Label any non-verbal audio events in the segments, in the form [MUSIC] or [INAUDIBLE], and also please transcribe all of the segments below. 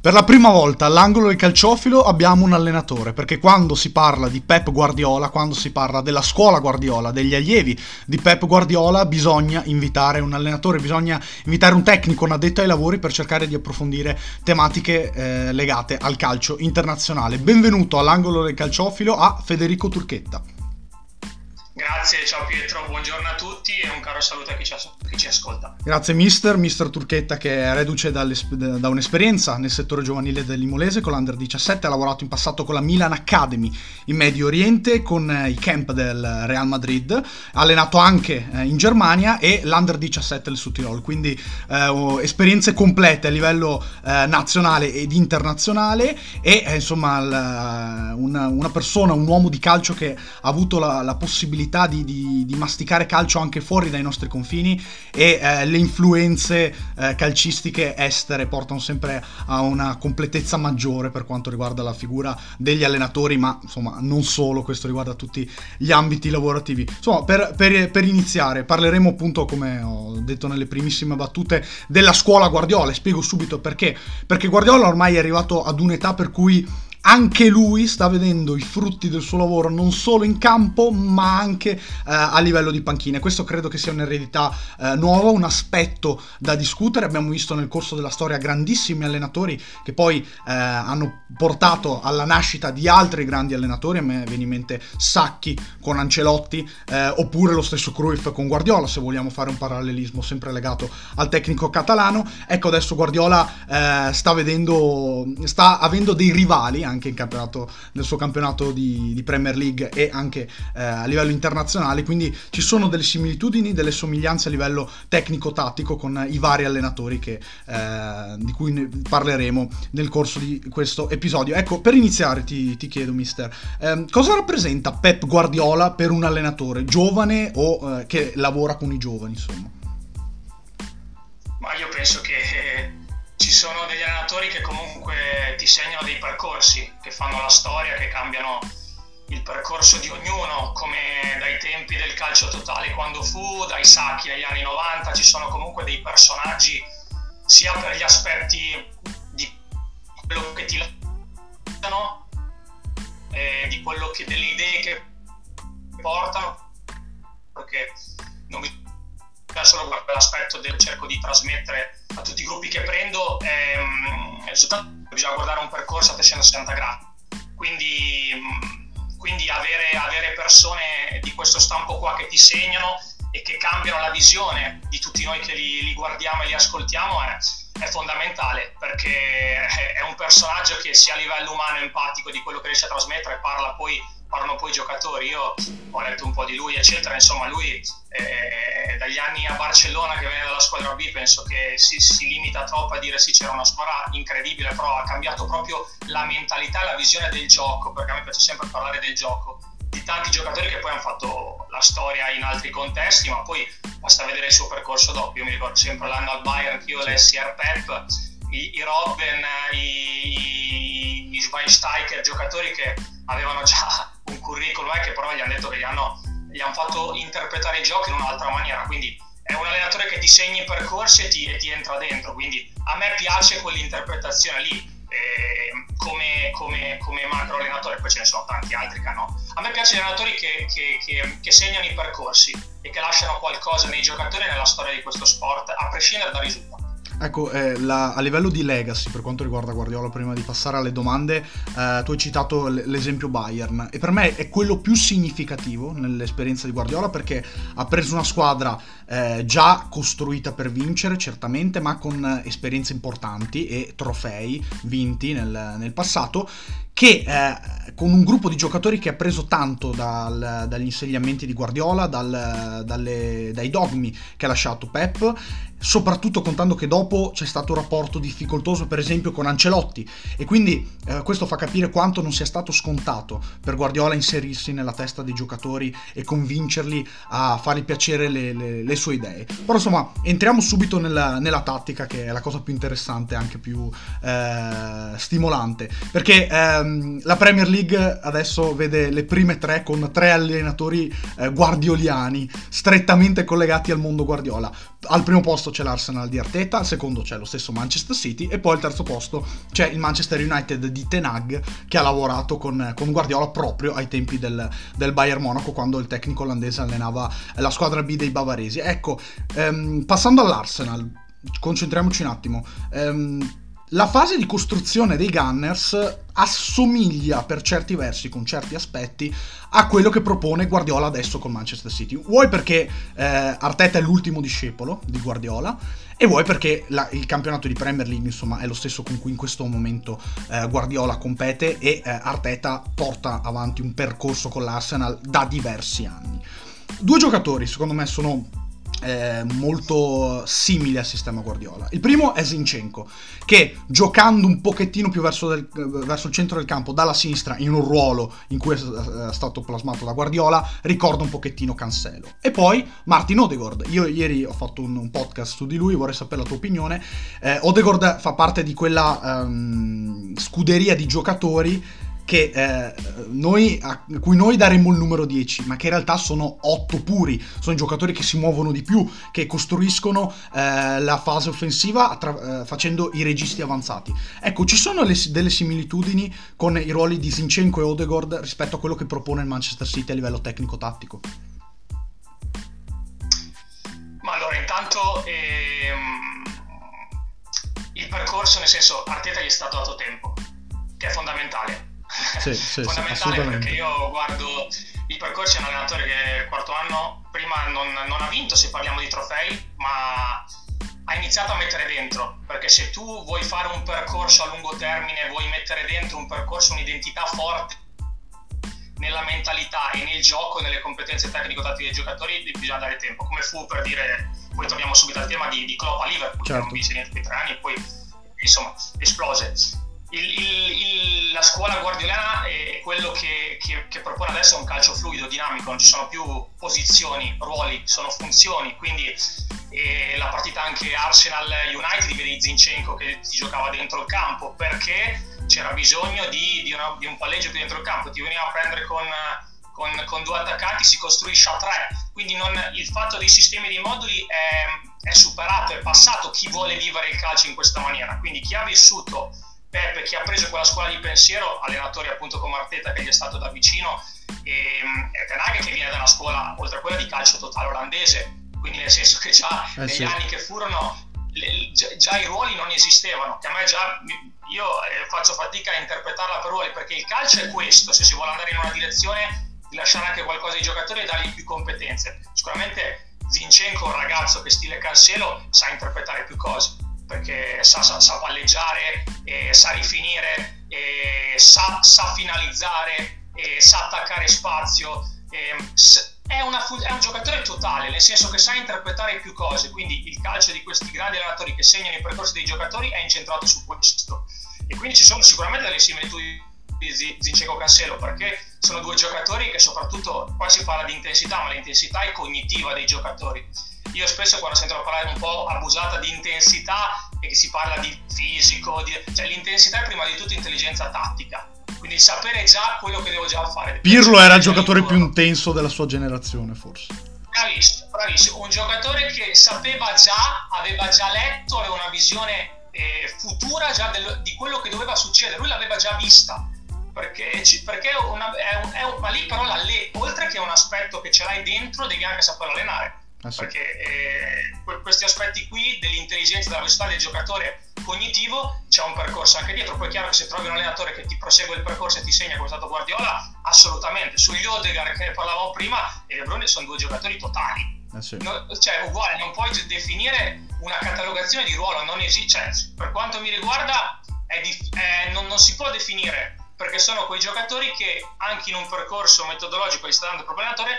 Per la prima volta all'angolo del calciofilo abbiamo un allenatore, perché quando si parla di Pep Guardiola, quando si parla della scuola Guardiola, degli allievi di Pep Guardiola, bisogna invitare un allenatore, bisogna invitare un tecnico, un addetto ai lavori per cercare di approfondire tematiche eh, legate al calcio internazionale. Benvenuto all'angolo del calciofilo a Federico Turchetta. Grazie, ciao Pietro, buongiorno a tutti e un caro saluto a chi ci, chi ci ascolta. Grazie mister, mister Turchetta che è reduce da un'esperienza nel settore giovanile dell'Imolese con l'Under 17, ha lavorato in passato con la Milan Academy in Medio Oriente, con eh, i camp del Real Madrid, ha allenato anche eh, in Germania e l'Under 17 del Sud quindi eh, esperienze complete a livello eh, nazionale ed internazionale e eh, insomma l, una, una, persona, un uomo di calcio che ha avuto la, la possibilità possibilità di, di, di, masticare calcio anche fuori dai nostri confini e eh, le influenze eh, calcistiche estere portano sempre a una completezza maggiore per quanto riguarda la figura degli allenatori, ma insomma non solo, questo riguarda tutti gli ambiti lavorativi. Insomma, per, per, per iniziare parleremo appunto, come ho detto nelle primissime battute, della scuola Guardiola e spiego subito perché. Perché Guardiola ormai è arrivato ad un'età per cui anche lui sta vedendo i frutti del suo lavoro non solo in campo ma anche eh, a livello di panchine. Questo credo che sia un'eredità eh, nuova, un aspetto da discutere. Abbiamo visto nel corso della storia grandissimi allenatori che poi eh, hanno portato alla nascita di altri grandi allenatori. A me viene in mente Sacchi con Ancelotti eh, oppure lo stesso Cruyff con Guardiola, se vogliamo fare un parallelismo sempre legato al tecnico catalano. Ecco adesso Guardiola eh, sta vedendo, sta avendo dei rivali anche nel suo campionato di, di, Premier League e anche eh, a livello internazionale, quindi ci sono delle similitudini, delle somiglianze a livello tecnico-tattico con i vari allenatori che, eh, di cui parleremo nel corso di questo episodio. Ecco, per iniziare ti, ti chiedo, mister, eh, cosa rappresenta Pep Guardiola per un allenatore giovane o eh, che lavora con i giovani, insomma? Ma io penso che ci sono degli allenatori che comunque ti segnano dei percorsi, che fanno la storia, che cambiano il percorso di ognuno, come dai tempi del calcio totale quando fu, dai sacchi agli anni 90, ci sono comunque dei personaggi sia per gli aspetti di quello che ti lasciano, eh, di quello che delle idee che portano, perché non mi solo guardare l'aspetto del cerco di trasmettere a tutti i gruppi che prendo, ehm, bisogna guardare un percorso a 360 gradi. Quindi, quindi avere, avere, persone di questo stampo qua che ti segnano e che cambiano la visione di tutti noi che li, li guardiamo e li ascoltiamo è, è fondamentale perché è un personaggio che sia a livello umano empatico di quello che riesce a trasmettere parla poi parlano poi i giocatori, io ho letto un po' di lui, eccetera, insomma lui eh, dagli anni a Barcellona che viene dalla squadra B penso che si, si, limita troppo a dire sì c'era una squadra incredibile, però ha cambiato proprio la mentalità e la visione del gioco, perché a me piace sempre parlare del gioco, di tanti giocatori che poi hanno fatto la storia in altri contesti, ma poi basta vedere il suo percorso dopo, io mi ricordo sempre l'anno al Bayern che io lessi Pep, i, i Robben, i, i, i Schweinsteiger, giocatori che avevano già un curriculum eh, che però gli hanno detto che gli hanno, gli hanno fatto interpretare i giochi in un'altra maniera, quindi è un allenatore che ti segna i percorsi e ti, e ti entra dentro, quindi a me piace quell'interpretazione lì. Eh, come, come, come, macro allenatore, poi ce ne sono tanti altri che no. A me piacciono gli allenatori che, che, che, che, segnano i percorsi e che lasciano qualcosa nei giocatori e nella storia di questo sport, a prescindere dal risultato. Ecco, eh, la, a livello di legacy, per quanto riguarda Guardiola, prima di passare alle domande, eh, tu hai citato l- l'esempio Bayern. E per me è quello più significativo nell'esperienza di Guardiola perché ha preso una squadra eh, già costruita per vincere, certamente, ma con esperienze importanti e trofei vinti nel, nel passato, che eh, con un gruppo di giocatori che ha preso tanto dal, dagli insegnamenti di Guardiola, dal, dalle, dai dogmi che ha lasciato Pep, soprattutto contando che dopo c'è stato un rapporto difficoltoso per esempio con Ancelotti. E quindi eh, questo fa capire quanto non sia stato scontato per Guardiola inserirsi nella testa dei giocatori e convincerli a fargli piacere le, le, le sue idee. Però insomma entriamo subito nella, nella, tattica che è la cosa più interessante e anche più eh, stimolante perché... Eh, ehm, la Premier League adesso vede le prime tre con tre allenatori eh, guardioliani strettamente collegati al mondo Guardiola. Al primo posto c'è l'Arsenal di Arteta, al secondo c'è lo stesso Manchester City e poi al terzo posto c'è il Manchester United di Tenag che ha lavorato con, con Guardiola proprio ai tempi del, del, Bayern Monaco quando il tecnico olandese allenava la squadra B dei bavaresi. Ecco, ehm, passando all'Arsenal, concentriamoci un attimo. Ehm, la fase di costruzione dei Gunners assomiglia per certi versi, con certi aspetti, a quello che propone Guardiola adesso con Manchester City. Vuoi perché eh, Arteta è l'ultimo discepolo di Guardiola e vuoi perché la, il campionato di Premier League insomma è lo stesso con cui in questo momento eh, Guardiola compete e eh, Arteta porta avanti un percorso con l'Arsenal da diversi anni. Due giocatori secondo me sono eh, molto simile al sistema Guardiola. Il primo è Zinchenko, che giocando un pochettino più verso, del, verso, il centro del campo, dalla sinistra, in un ruolo in cui è stato plasmato da Guardiola, ricorda un pochettino Cancelo. E poi Martin Odegaard. Io ieri ho fatto un, un podcast su di lui, vorrei sapere la tua opinione. Eh, Odegaard fa parte di quella um, scuderia di giocatori che, eh, noi, a cui noi daremmo il numero 10, ma che in realtà sono 8 puri, sono i giocatori che si muovono di più, che costruiscono eh, la fase offensiva attra- eh, facendo i registi avanzati. Ecco, ci sono le, delle similitudini con i ruoli di Zinchenko e Odegaard rispetto a quello che propone il Manchester City a livello tecnico-tattico? Ma allora, intanto ehm, il percorso, nel senso, Arteta gli è stato dato tempo, che è fondamentale sì, sì, fondamentale perché io guardo il percorso di un allenatore che quarto anno prima non, non, ha vinto se parliamo di trofei ma ha iniziato a mettere dentro perché se tu vuoi fare un percorso a lungo termine vuoi mettere dentro un percorso un'identità forte nella mentalità e nel gioco nelle competenze tecnico-tattiche dei giocatori bisogna dare tempo. Come fu per dire poi torniamo subito al tema di, di Klopp a Liverpool certo. che non vinse niente per tre anni e poi insomma esplose il, il, la scuola guardiolana è quello che, che, che, propone adesso un calcio fluido, dinamico, non ci sono più posizioni, ruoli, sono funzioni, quindi eh, la partita anche Arsenal-United vedi Zinchenko che ti giocava dentro il campo perché c'era bisogno di, di, una, di un palleggio più dentro il campo, ti veniva a prendere con, con, con due attaccanti, si costruisce a tre, quindi non, il fatto dei sistemi di moduli è, è superato, è passato chi vuole vivere il calcio in questa maniera, quindi chi ha vissuto Peppe che ha preso quella scuola di pensiero, allenatori appunto come Arteta che gli è stato da vicino e, e Tenaghe che viene da una scuola oltre a quella di calcio totale olandese, quindi nel senso che già eh negli sì. anni che furono le, già, già, i ruoli non esistevano, che a me già io eh, faccio fatica a interpretarla per ruoli perché il calcio è questo, se si vuole andare in una direzione di lasciare anche qualcosa ai giocatori e dargli più competenze. Sicuramente Zinchenko, un ragazzo che stile Cancelo, sa interpretare più cose perché sa, sa, sa palleggiare, eh, sa rifinire, eh, sa, sa, finalizzare, eh, sa attaccare spazio. È, una, è, un giocatore totale, nel senso che sa interpretare più cose, quindi il calcio di questi grandi allenatori che segnano i percorsi dei giocatori è incentrato su questo. E quindi ci sono sicuramente delle similitudini di Zinchenko Cancelo perché sono due giocatori che soprattutto qua si parla di intensità ma l'intensità è cognitiva dei giocatori io spesso quando sento parlare un po' abusata di intensità e che si parla di fisico, di, cioè l'intensità è prima di tutto intelligenza tattica, quindi sapere già quello che devo già fare. Pirlo era il giocatore più intenso della sua generazione forse. Bravissimo, bravissimo, un giocatore che sapeva già, aveva già letto, aveva una visione eh, futura già del, di quello che doveva succedere, lui l'aveva già vista. Perché, perché una, è un, è un, ma lì però oltre che un aspetto che ce l'hai dentro devi anche saper allenare Ah, sì. Perché eh, questi aspetti qui dell'intelligenza, della velocità del giocatore cognitivo c'è un percorso anche dietro. Poi è chiaro che se trovi un allenatore che ti prosegue il percorso e ti segna come è stato Guardiola, assolutamente. Sugli Odegaard che parlavamo prima e Lebrone sono due giocatori totali. Ah, sì. no, cioè, uguale, non puoi definire una catalogazione di ruolo, non esiste. Cioè, per quanto mi riguarda, dif- eh, non, non si può definire perché sono quei giocatori che anche in un percorso metodologico gli sta dando il proprio allenatore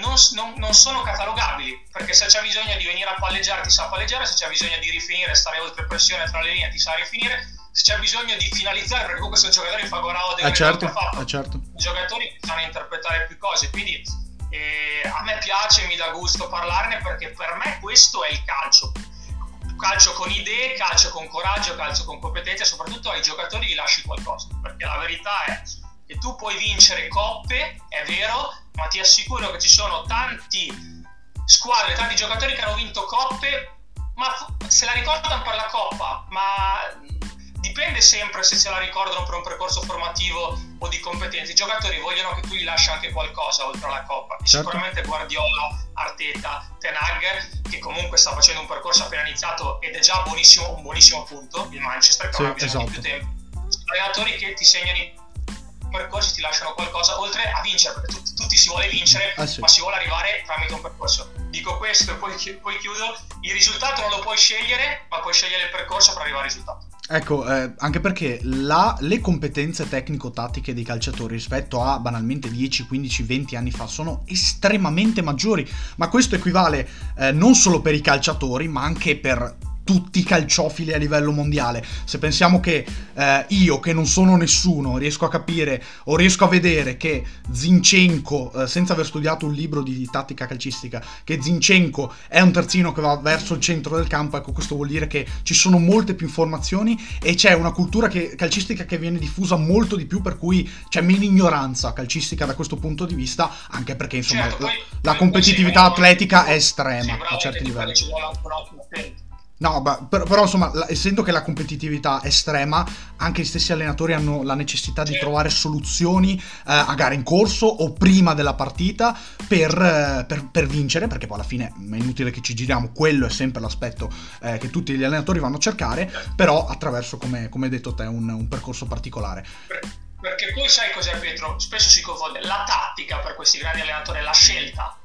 non, non, non, sono catalogabili perché se c'è bisogno di venire a palleggiare ti sa palleggiare, se c'è bisogno di rifinire, stare oltre pressione tra le linee ti sa rifinire, se c'è bisogno di finalizzare perché comunque sono giocatori Favorao deve eh certo, fatto, eh certo. giocatori che sanno interpretare più cose quindi eh, a me piace, mi dà gusto parlarne perché per me questo è il calcio calcio con idee, calcio con coraggio, calcio con competenze, soprattutto ai giocatori gli lasci qualcosa, perché la verità è che tu puoi vincere coppe, è vero, ma ti assicuro che ci sono tanti squadre, tanti giocatori che hanno vinto coppe, ma se la ricordano per la coppa, ma dipende sempre se se la ricordano per un percorso formativo o di competenze. I giocatori vogliono che tu gli lasci anche qualcosa oltre alla coppa. Certo. Sicuramente Guardiola, Arteta, Tenag, che comunque sta facendo un percorso appena iniziato ed è già buonissimo, un buonissimo punto, il Manchester, che sì, ha bisogno esatto. di più tempo. Allenatori che ti segnano percorsi, ti lasciano qualcosa oltre a vincere, perché tutti, tutti si vuole vincere, ah, sì. ma si vuole arrivare tramite un percorso. Dico questo e poi, poi chiudo. Il risultato non lo puoi scegliere, ma puoi scegliere il percorso per arrivare al risultato. Ecco, eh, anche perché la, le competenze tecnico-tattiche dei calciatori rispetto a banalmente 10, 15, 20 anni fa sono estremamente maggiori, ma questo equivale eh, non solo per i calciatori, ma anche per tutti i calciofili a livello mondiale. Se pensiamo che eh, io, che non sono nessuno, riesco a capire o riesco a vedere che Zinchenko, eh, senza aver studiato un libro di tattica calcistica, che Zinchenko è un terzino che va verso il centro del campo, ecco questo vuol dire che ci sono molte più informazioni e c'è una cultura che, calcistica che viene diffusa molto di più, per cui c'è meno ignoranza calcistica da questo punto di vista, anche perché insomma certo, poi, la, la competitività atletica è estrema a certi livelli. No, però, però insomma, essendo che la competitività è estrema, anche gli stessi allenatori hanno la necessità di trovare soluzioni eh, a gare in corso o prima della partita per, eh, per, per, vincere, perché poi alla fine è inutile che ci giriamo, quello è sempre l'aspetto eh, che tutti gli allenatori vanno a cercare, però attraverso, come, come hai detto te, un, un percorso particolare. Perché poi sai cos'è Pietro? Spesso si confonde la tattica per questi grandi allenatori, la scelta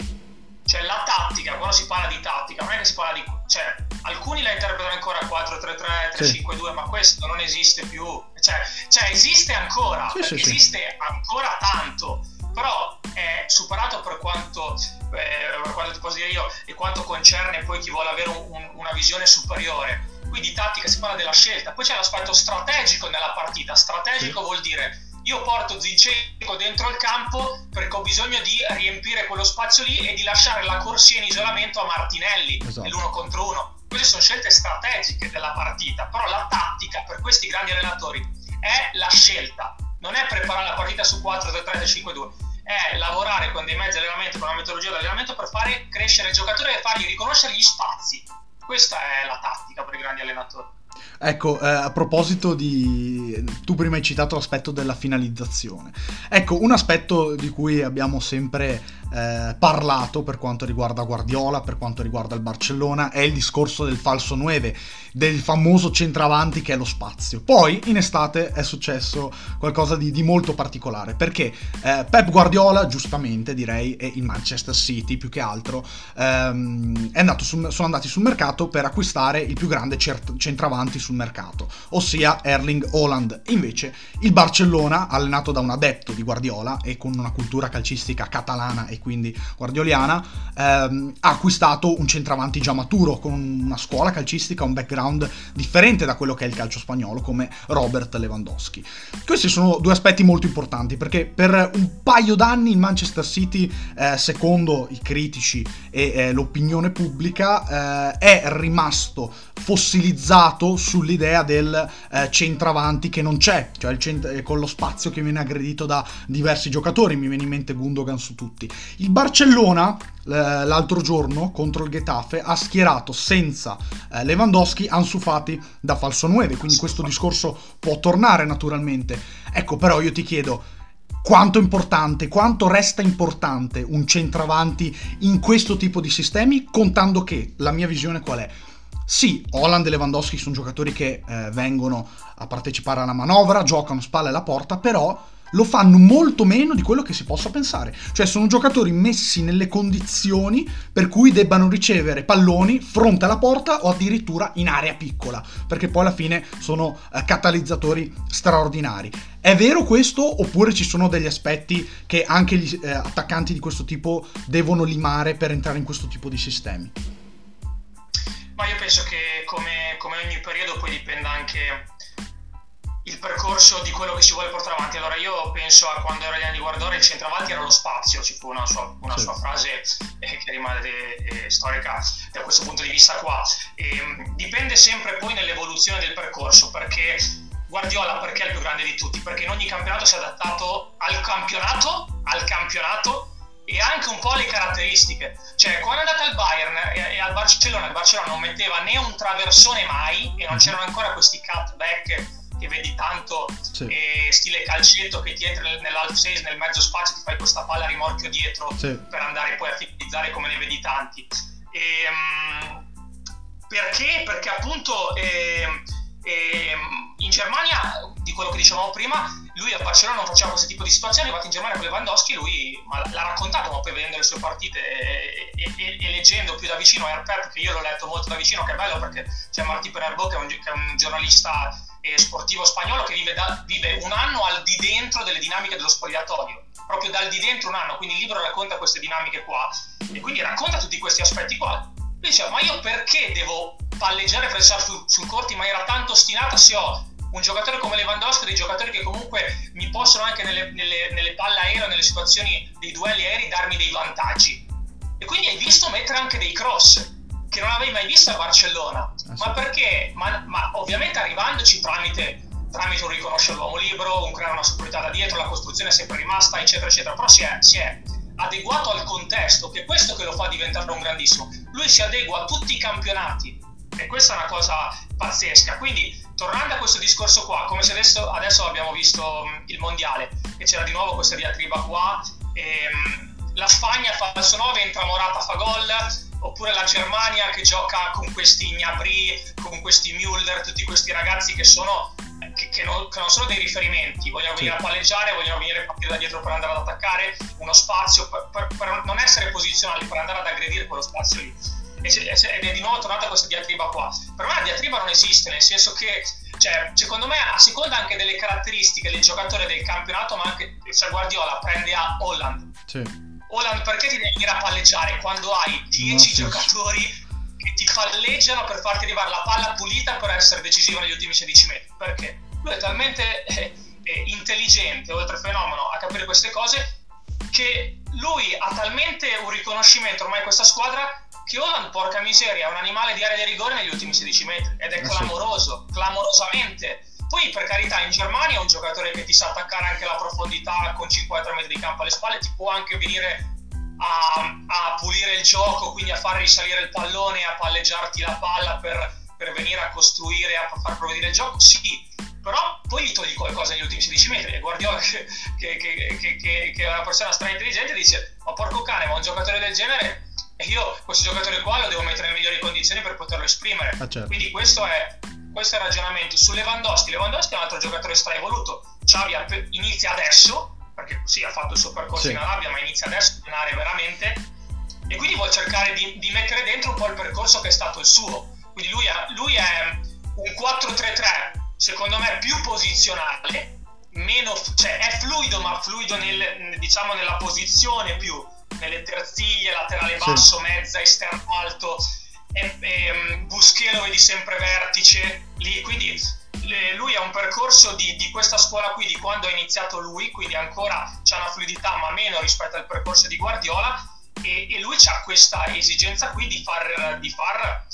cioè la tattica, quando si parla di tattica, non è che si parla di... Cioè, alcuni la interpretano ancora 4-3-3, 3-5-2, sì. ma questo non esiste più. Cioè, cioè esiste ancora, sì, sì, esiste ancora tanto, però è superato per quanto, eh, per quanto ti posso dire io, e quanto concerne poi chi vuole avere un, un, una visione superiore. Quindi tattica si parla della scelta, poi c'è l'aspetto strategico nella partita. Strategico vuol dire io porto Zinchenko dentro il campo bisogno di riempire quello spazio lì e di lasciare la corsia in isolamento a Martinelli esatto. nell'uno contro uno. Queste sono scelte strategiche della partita, però la tattica per questi grandi allenatori è la scelta, non è preparare la partita su 4, 3, 3, 5, 2, è lavorare con dei mezzi di allenamento, con una metodologia di allenamento per fare crescere il giocatore e fargli riconoscere gli spazi. Questa è la tattica per i grandi allenatori. Ecco, eh, a proposito di... tu prima hai citato l'aspetto della finalizzazione. Ecco, un aspetto di cui abbiamo sempre eh, parlato per quanto riguarda Guardiola, per quanto riguarda il Barcellona, è il discorso del falso 9, del famoso centravanti che è lo spazio. Poi in estate è successo qualcosa di, di molto particolare, perché eh, Pep Guardiola, giustamente direi, e il Manchester City più che altro, ehm, sul, sono andati sul mercato per acquistare il più grande centravanti sul mercato, ossia Erling Haaland. Invece il Barcellona, allenato da un adepto di Guardiola e con una cultura calcistica catalana e quindi guardioliana, ehm, ha acquistato un centravanti già maturo, con una scuola calcistica, un background differente da quello che è il calcio spagnolo, come Robert Lewandowski. Questi sono due aspetti molto importanti, perché per un paio d'anni il Manchester City, eh, secondo i critici e eh, l'opinione pubblica, eh, è rimasto fossilizzato sull'idea del eh, centravanti che non c'è, cioè cent- eh, con lo spazio che viene aggredito da diversi giocatori, mi viene in mente Gundogan su tutti. Il Barcellona l'altro giorno contro il Getafe ha schierato senza eh, Lewandowski Ansu Fati da falso 9, quindi questo discorso può tornare naturalmente. Ecco, però io ti chiedo quanto importante, quanto resta importante un centravanti in questo tipo di sistemi, contando che la mia visione qual è? Sì, Holland e Lewandowski sono giocatori che eh, vengono a partecipare alla manovra, giocano spalle alla porta, però lo fanno molto meno di quello che si possa pensare. Cioè sono giocatori messi nelle condizioni per cui debbano ricevere palloni fronte alla porta o addirittura in area piccola, perché poi alla fine sono eh, catalizzatori straordinari. È vero questo oppure ci sono degli aspetti che anche gli eh, attaccanti di questo tipo devono limare per entrare in questo tipo di sistemi? Ma io penso che come, come ogni periodo poi dipenda anche il percorso di quello che si vuole portare avanti. Allora io penso a quando era gli anni di Guardiola il centravanti era lo spazio, ci fu una sua, una sua frase eh, che rimane eh, storica da questo punto di vista qua. E, ehm, dipende sempre poi nell'evoluzione del percorso perché Guardiola perché è il più grande di tutti? Perché in ogni campionato si è adattato al campionato, al campionato e anche un po' alle caratteristiche. Cioè, quando è andato al Bayern e, e al Barcellona, il Barcellona non metteva né un traversone mai e non mhm. c'erano ancora questi cutback che vedi tanto sì. eh, stile calcetto che ti entri nell'half space, nel mezzo spazio, ti fai questa palla a rimorchio dietro sì. per andare poi a finalizzare come ne vedi tanti. E, um, perché? Perché appunto eh, eh, in Germania, di quello che dicevamo prima, lui a Barcellona non faceva questo tipo di situazioni, è arrivato in Germania con Lewandowski, lui l'ha raccontato, ma poi vedendo le sue partite e, e, e, leggendo più da vicino Airpep, che io l'ho letto molto da vicino, che è bello perché c'è Martí Penerbo che che è un giornalista eh, sportivo spagnolo che vive, da, vive, un anno al di dentro delle dinamiche dello spogliatoio, proprio dal di dentro un anno, quindi il libro racconta queste dinamiche qua e quindi racconta tutti questi aspetti qua. Lui diceva, ma io perché devo palleggiare e pressare sul, corto in maniera tanto ostinata se ho un giocatore come Lewandowski, dei giocatori che comunque mi possono anche nelle, nelle, nelle palle aeree, nelle situazioni dei duelli aerei, darmi dei vantaggi. E quindi hai visto mettere anche dei cross che non avevi mai visto a Barcellona. Ah, ma perché? Ma, ma, ovviamente arrivandoci tramite, tramite un riconoscere l'uomo libero, un creare una superiorità da dietro, la costruzione è sempre rimasta, eccetera, eccetera. Però si è, si è adeguato al contesto, che è questo che lo fa diventare un grandissimo. Lui si adegua a tutti i campionati e questa è una cosa pazzesca. Quindi, tornando a questo discorso qua, come se adesso, adesso abbiamo visto il mondiale, e c'era di nuovo questa diatriba qua, ehm, la Spagna fa il suo 9, entra Morata, fa gol, oppure la Germania che gioca con questi Gnabry, con questi Müller, tutti questi ragazzi che sono che, che, non, che, non, sono dei riferimenti, vogliono venire a palleggiare, vogliono venire a partire da dietro per andare ad attaccare, uno spazio per, per, per non essere posizionali, per andare ad aggredire quello spazio lì ed è di nuovo tornata questa diatriba qua. Per me la diatriba non esiste, nel senso che, cioè, secondo me, a seconda anche delle caratteristiche del giocatore del campionato, ma anche se Guardiola prende a Holland. Sì. Holland, perché ti devi venire a palleggiare quando hai 10 giocatori che ti palleggiano per farti arrivare la palla pulita per essere decisivo negli ultimi 16 metri? Perché? Lui è talmente eh, eh, intelligente, oltre fenomeno, a capire queste cose, che lui ha talmente un riconoscimento ormai questa squadra che Holland, porca miseria, è un animale di area di rigore negli ultimi 16 metri ed è eh clamoroso, clamorosamente. Poi, per carità, in Germania un giocatore che ti sa attaccare anche la profondità con 50 metri di campo alle spalle, ti può anche venire a, a pulire il gioco, quindi a far risalire il pallone, a palleggiarti la palla per, per venire a costruire, a far progredire il gioco. Sì, però poi gli togli qualcosa negli ultimi 16 metri e Guardiola che, che, che, che, è una persona stra intelligente dice ma porco cane ma un giocatore del genere e io questo giocatore qua lo devo mettere in migliori condizioni per poterlo esprimere. Ah, certo. Quindi questo è, questo è il ragionamento. Su Lewandowski, Lewandowski è un altro giocatore straevoluto. Xavi inizia adesso, perché sì, ha fatto il suo percorso sì. in Arabia, ma inizia adesso a allenare veramente. E quindi vuole cercare di, di, mettere dentro un po' il percorso che è stato il suo. Quindi lui è, lui è un 4-3-3, secondo me, più posizionale, meno, cioè è fluido, ma fluido nel, diciamo, nella posizione più nelle terziglie, laterale basso, sì. mezza, esterno alto, e, e, mm, Busquet lo vedi sempre vertice lì, quindi le, lui ha un percorso di, di, questa scuola qui, di quando ha iniziato lui, quindi ancora c'è una fluidità ma meno rispetto al percorso di Guardiola e, e lui ha questa esigenza qui di far, di far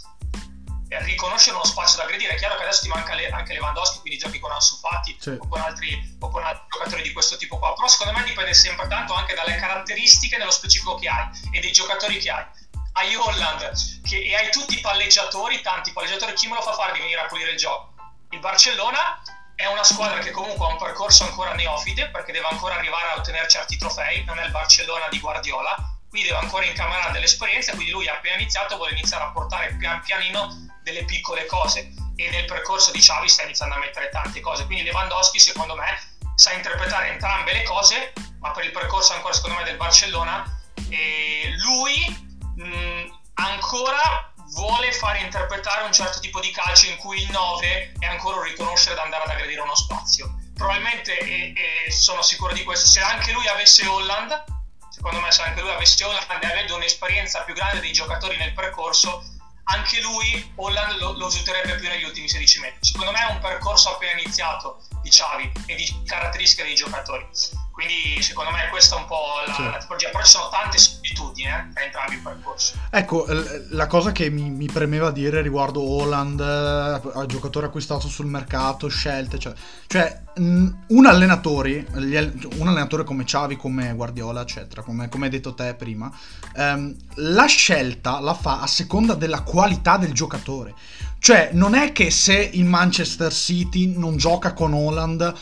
riconoscere uno spazio da aggredire. È chiaro che adesso ti manca le, anche Lewandowski, quindi giochi con Ansu Fati sì. o, con altri, o con altri giocatori di questo tipo qua. Però secondo me dipende sempre tanto anche dalle caratteristiche nello specifico che hai e dei giocatori che hai. Hai Holland che, e hai tutti i palleggiatori, tanti palleggiatori, chi me lo fa fare di venire a pulire il gioco? Il Barcellona è una squadra che comunque ha un percorso ancora neofite perché deve ancora arrivare a ottenere certi trofei, non è il Barcellona di Guardiola, quindi deve ancora incamerare delle esperienze, quindi lui ha appena iniziato, vuole iniziare a portare pian pianino delle piccole cose e nel percorso di Xavi sta iniziando a mettere tante cose, quindi Lewandowski secondo me sa interpretare entrambe le cose, ma per il percorso ancora secondo me del Barcellona eh, lui mh, ancora vuole fare interpretare un certo tipo di calcio in cui il 9 è ancora un riconoscere da andare ad aggredire uno spazio. Probabilmente, e, e sono sicuro di questo, se anche lui avesse Holland, secondo me se anche lui avesse Holland e avendo un'esperienza più grande dei giocatori nel percorso, anche lui Holland lo, lo sfrutterebbe più negli ultimi 16 metri. Secondo me è un percorso appena iniziato di Xavi e di caratteristiche dei giocatori. Quindi secondo me questa è un po' la, sì. la tipologia, però ci sono tante similitudini eh, tra entrambi i percorsi. Ecco, la cosa che mi, mi premeva dire riguardo Holland, eh, giocatore acquistato sul mercato, scelte, cioè, cioè un, allenatore, un allenatore come Xavi, come Guardiola, eccetera, come, come hai detto te prima, ehm, la scelta la fa a seconda della qualità del giocatore. Cioè, non è che se il Manchester City non gioca con Holland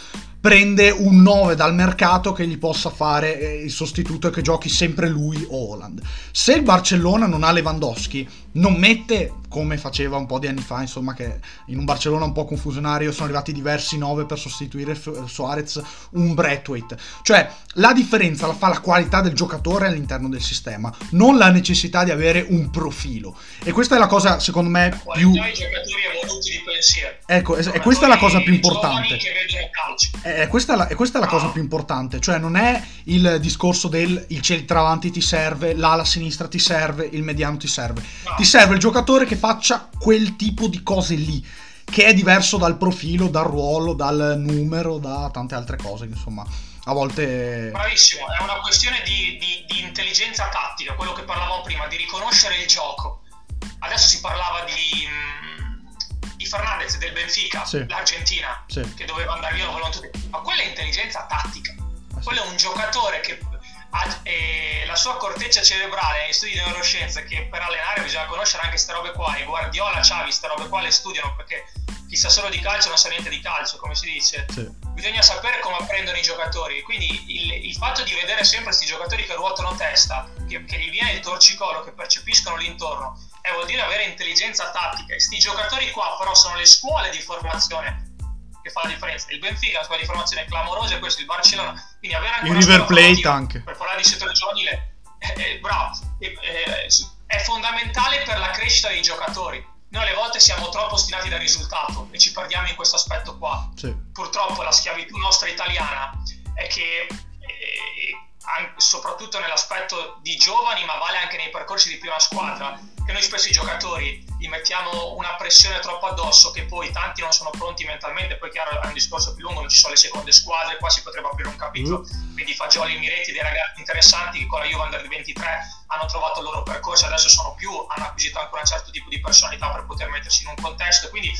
prende un 9 dal mercato che gli possa fare eh, il sostituto e che giochi sempre lui o Holland. Se il Barcellona non ha Lewandowski, non mette come faceva un po' di anni fa, insomma, che in un Barcellona un po' confusionario sono arrivati diversi 9 per sostituire Suarez, un Braithwaite. Cioè, la differenza la fa la qualità del giocatore all'interno del sistema, non la necessità di avere un profilo. E questa è la cosa, secondo me, la più... i giocatori evoluti di pensiero. Ecco, e questa è la cosa più importante. E questa, è la, questa è la cosa più importante, cioè non è il discorso del il centravanti ti serve, l'ala sinistra ti serve, il mediano ti serve. No ti serve il giocatore che faccia quel tipo di cose lì, che è diverso dal profilo, dal ruolo, dal numero, da tante altre cose, insomma. A volte... Bravissimo, è una questione di, di, di intelligenza tattica, quello che parlavamo prima, di riconoscere il gioco. Adesso si parlava di, mm, di Fernandez del Benfica, sì. l'Argentina, sì. che doveva andare via, volevano tutti. Ma quella è intelligenza tattica. Ah, quello è un giocatore che e la sua corteccia cerebrale negli studi di neuroscienze che per allenare bisogna conoscere anche queste robe qua e Guardiola, Xavi, queste robe qua le studiano perché chi sa solo di calcio non sa niente di calcio come si dice sì. bisogna sapere come apprendono i giocatori quindi il, il fatto di vedere sempre questi giocatori che ruotano testa che, che, gli viene il torcicolo che percepiscono l'intorno eh, vuol dire avere intelligenza tattica questi giocatori qua però sono le scuole di formazione che fa la differenza. Il Benfica una squadra di formazione clamorosa e questo il Barcellona. Quindi avere anche il River Plate anche. Per parlare di settore giovanile, è, è, bravo, è, è, fondamentale per la crescita dei giocatori. Noi alle volte siamo troppo ostinati dal risultato e ci perdiamo in questo aspetto qua. Sì. Purtroppo la schiavitù nostra italiana è che soprattutto nell'aspetto di giovani, ma vale anche nei percorsi di prima squadra, che noi spesso i giocatori gli mettiamo una pressione troppo addosso che poi tanti non sono pronti mentalmente, poi chiaro è un discorso più lungo, non ci sono le seconde squadre, qua si potrebbe aprire un capitolo, mm. quindi Fagioli e Miretti, dei ragazzi interessanti che con la Juve Under 23 hanno trovato il loro percorso, adesso sono più, hanno acquisito ancora un certo tipo di personalità per poter mettersi in un contesto, quindi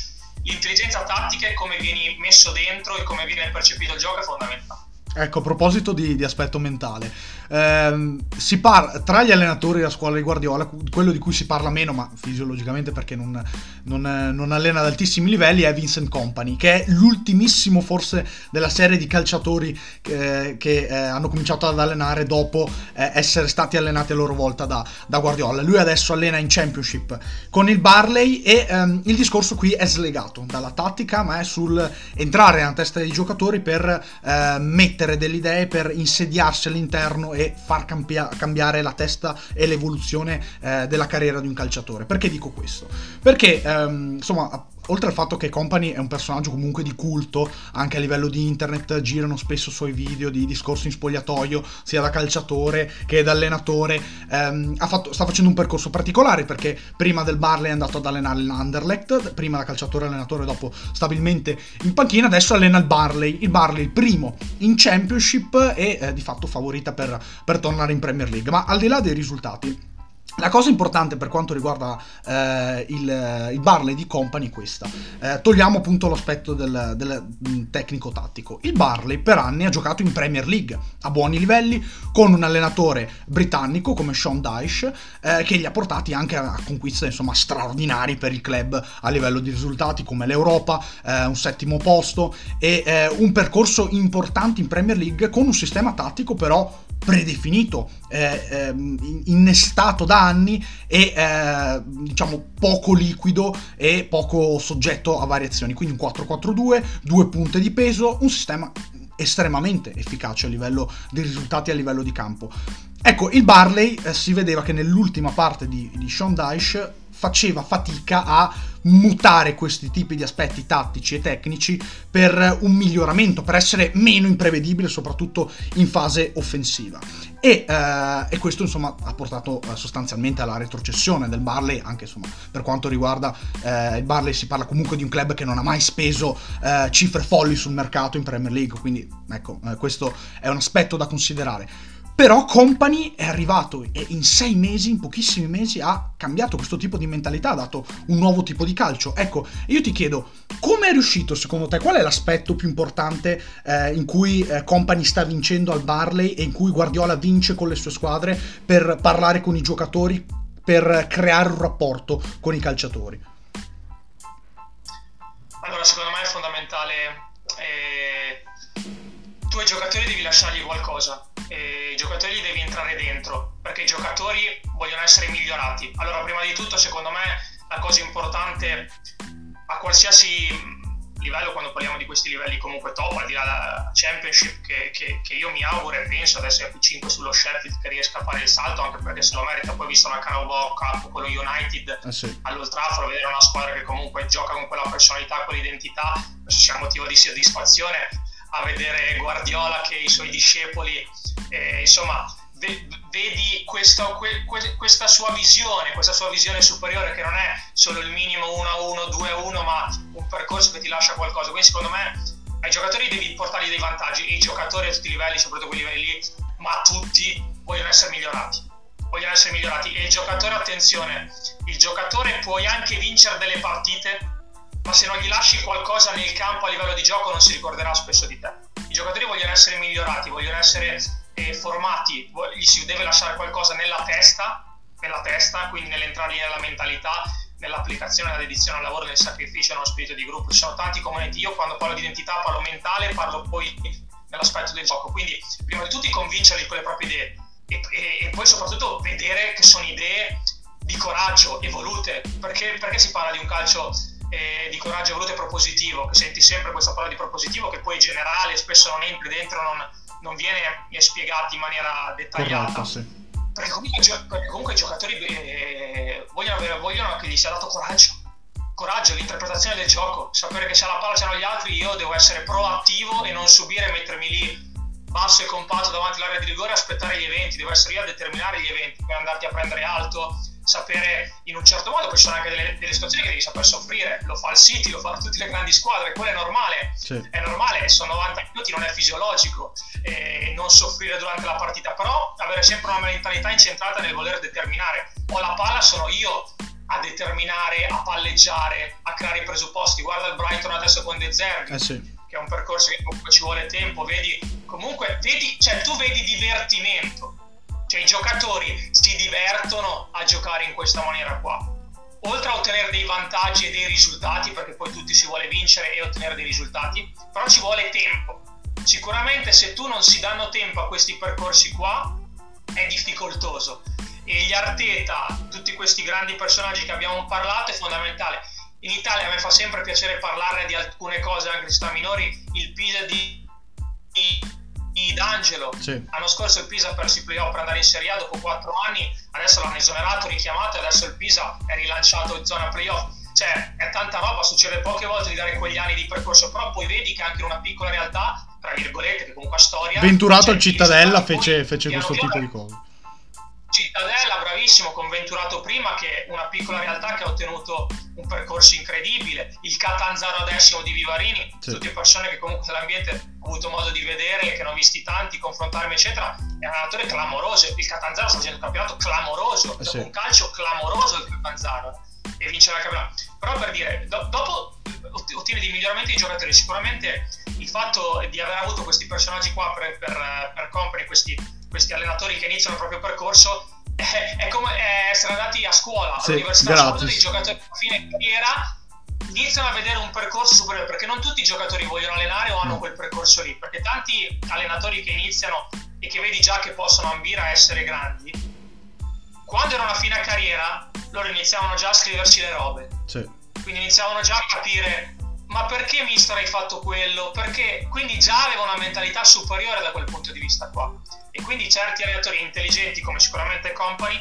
l'intelligenza tattica e come vieni messo dentro e come viene percepito il gioco è fondamentale. Ecco, a proposito di, di aspetto mentale, ehm, si parla tra gli allenatori della scuola di Guardiola, quello di cui si parla meno, ma fisiologicamente perché non, non, non, allena ad altissimi livelli, è Vincent Company, che è l'ultimissimo forse della serie di calciatori eh, che eh, hanno cominciato ad allenare dopo eh, essere stati allenati a loro volta da, da, Guardiola. Lui adesso allena in Championship con il Barley e ehm, il discorso qui è slegato dalla tattica, ma è sul entrare nella testa dei giocatori per eh, mettere mettere delle idee per insediarsi all'interno e far cambia- cambiare la testa e l'evoluzione eh, della carriera di un calciatore. Perché dico questo? Perché, ehm, insomma, oltre al fatto che Company è un personaggio comunque di culto, anche a livello di internet girano spesso suoi video di discorsi in spogliatoio, sia da calciatore che da allenatore, ehm, fatto, sta facendo un percorso particolare perché prima del Barley è andato ad allenare l'Anderlecht, prima da calciatore allenatore, dopo stabilmente in panchina, adesso allena il Barley, il Barley primo in Championship e eh, di fatto favorita per, per tornare in Premier League, ma al di là dei risultati la cosa importante per quanto riguarda eh, il, il, Barley di Company è questa. Eh, togliamo appunto l'aspetto del, del mm, tecnico tattico. Il Barley per anni ha giocato in Premier League a buoni livelli con un allenatore britannico come Sean Dyche eh, che li ha portati anche a conquiste insomma straordinarie per il club a livello di risultati come l'Europa, eh, un settimo posto e eh, un percorso importante in Premier League con un sistema tattico però predefinito, eh, innestato da anni e eh, diciamo poco liquido e poco soggetto a variazioni. Quindi un 4-4-2, due punte di peso, un sistema estremamente efficace a livello di risultati a livello di campo. Ecco, il Barley eh, si vedeva che nell'ultima parte di, di Sean Dyche faceva fatica a mutare questi tipi di aspetti tattici e tecnici per un miglioramento, per essere meno imprevedibile, soprattutto in fase offensiva. E, eh, e questo insomma ha portato eh, sostanzialmente alla retrocessione del Barley, anche insomma per quanto riguarda eh, il Barley si parla comunque di un club che non ha mai speso eh, cifre folli sul mercato in Premier League, quindi ecco eh, questo è un aspetto da considerare. Però Company è arrivato e in sei mesi, in pochissimi mesi, ha cambiato questo tipo di mentalità, ha dato un nuovo tipo di calcio. Ecco, io ti chiedo, come è riuscito secondo te? Qual è l'aspetto più importante eh, in cui eh, Company sta vincendo al Barley e in cui Guardiola vince con le sue squadre per parlare con i giocatori, per creare un rapporto con i calciatori? Allora, secondo me è fondamentale. Eh, tu ai giocatori devi lasciargli qualcosa i giocatori devi entrare dentro perché i giocatori vogliono essere migliorati. Allora, prima di tutto, secondo me, la cosa importante a qualsiasi livello, quando parliamo di questi livelli comunque top, al di là della Championship, che, che, che, io mi auguro e penso adesso è P5 sullo Sheffield che riesca a fare il salto, anche perché se lo merita, poi visto la Carabao Cup, quello United eh sì. all'Old Trafford, vedere una squadra che comunque gioca con quella personalità, quell'identità, c'è motivo di soddisfazione a vedere Guardiola che i suoi discepoli, eh, insomma, ve- vedi questa, que- questa, sua visione, questa sua visione superiore che non è solo il minimo 1-1, 2-1, ma un percorso che ti lascia qualcosa. Quindi secondo me ai giocatori devi portargli dei vantaggi i giocatori a tutti i livelli, soprattutto quei livelli lì, ma tutti vogliono essere migliorati. Vogliono essere migliorati e il giocatore, attenzione, il giocatore puoi anche vincere delle partite ma se non gli lasci qualcosa nel campo a livello di gioco non si ricorderà spesso di te. I giocatori vogliono essere migliorati, vogliono essere eh, formati, gli si deve lasciare qualcosa nella testa, nella testa, quindi nell'entrare nella mentalità, nell'applicazione, nella dedizione al lavoro, nel sacrificio, nello spirito di gruppo. Ci sono tanti componenti. Io quando parlo di identità parlo mentale, parlo poi nell'aspetto del gioco. Quindi prima di tutto convincerli con le proprie idee e, e, e poi soprattutto vedere che sono idee di coraggio evolute. Perché, perché si parla di un calcio eh, di coraggio voluto e propositivo, che senti sempre questa parola di propositivo che poi è generale, spesso non entri dentro, non, non viene spiegato in maniera dettagliata. Corretto, sì. perché, comunque, perché, comunque, i giocatori eh, vogliono, vogliono che gli sia dato coraggio coraggio, l'interpretazione del gioco, sapere che se la palla c'hanno gli altri io devo essere proattivo e non subire e mettermi lì basso e compatto davanti all'area di rigore e aspettare gli eventi, devo essere io a determinare gli eventi, per andarti a prendere alto, sapere in un certo modo, poi ci sono anche delle, delle, situazioni che devi saper soffrire, lo fa il City, lo fanno tutte le grandi squadre, quello è normale, sì. è normale, sono 90 minuti, non è fisiologico eh, non soffrire durante la partita, però avere sempre una mentalità incentrata nel voler determinare, ho la palla, sono io a determinare, a palleggiare, a creare i presupposti, guarda il Brighton adesso con De Zerbi. Eh sì. Che è un percorso che comunque ci vuole tempo, vedi, comunque, vedi, cioè tu vedi divertimento, cioè i giocatori si divertono a giocare in questa maniera qua. Oltre a ottenere dei vantaggi e dei risultati, perché poi tutti si vuole vincere e ottenere dei risultati, però ci vuole tempo. Sicuramente se tu non si danno tempo a questi percorsi qua, è difficoltoso. E gli Arteta, tutti questi grandi personaggi che abbiamo parlato, è fondamentale. In Italia a me fa sempre piacere parlare di alcune cose, anche se sta minori, il Pisa di, di di D'Angelo. Sì. L'anno scorso il Pisa ha perso i playoff per andare in Serie A dopo 4 anni, adesso l'hanno esonerato, richiamato e adesso il Pisa è rilanciato in zona playoff. Cioè, è tanta roba, succede poche volte di dare quegli anni di percorso, però poi vedi che anche in una piccola realtà, tra virgolette, che comunque ha storia... Venturato al Cittadella fece, fece questo tipo di cose. Cittadella, bravissimo, con Venturato prima, che è una piccola realtà che ha ottenuto un percorso incredibile. Il Catanzaro decimo di Vivarini, sì. tutte persone che comunque nell'ambiente ho avuto modo di vedere, che ne ho visti tanti, confrontarmi, eccetera. È un allenatore clamoroso. Il Catanzaro sta facendo un campionato clamoroso, eh sì. un calcio clamoroso il Catanzaro e vincerà il campionato. Però per dire, do- dopo ottiene dei miglioramenti dei giocatori, sicuramente il fatto di aver avuto questi personaggi qua per, per, per Company, questi questi allenatori che iniziano il proprio percorso è, è come essere andati a scuola, sì, all'università, soprattutto dei giocatori a fine carriera iniziano a vedere un percorso superiore perché non tutti i giocatori vogliono allenare o hanno quel percorso lì perché tanti allenatori che iniziano e che vedi già che possono ambire a essere grandi quando erano a fine carriera loro iniziavano già a scriversi le robe. Sì. quindi iniziavano già a capire ma perché mister hai fatto quello? Perché quindi già aveva una mentalità superiore da quel punto di vista qua. E quindi certi allenatori intelligenti come sicuramente Company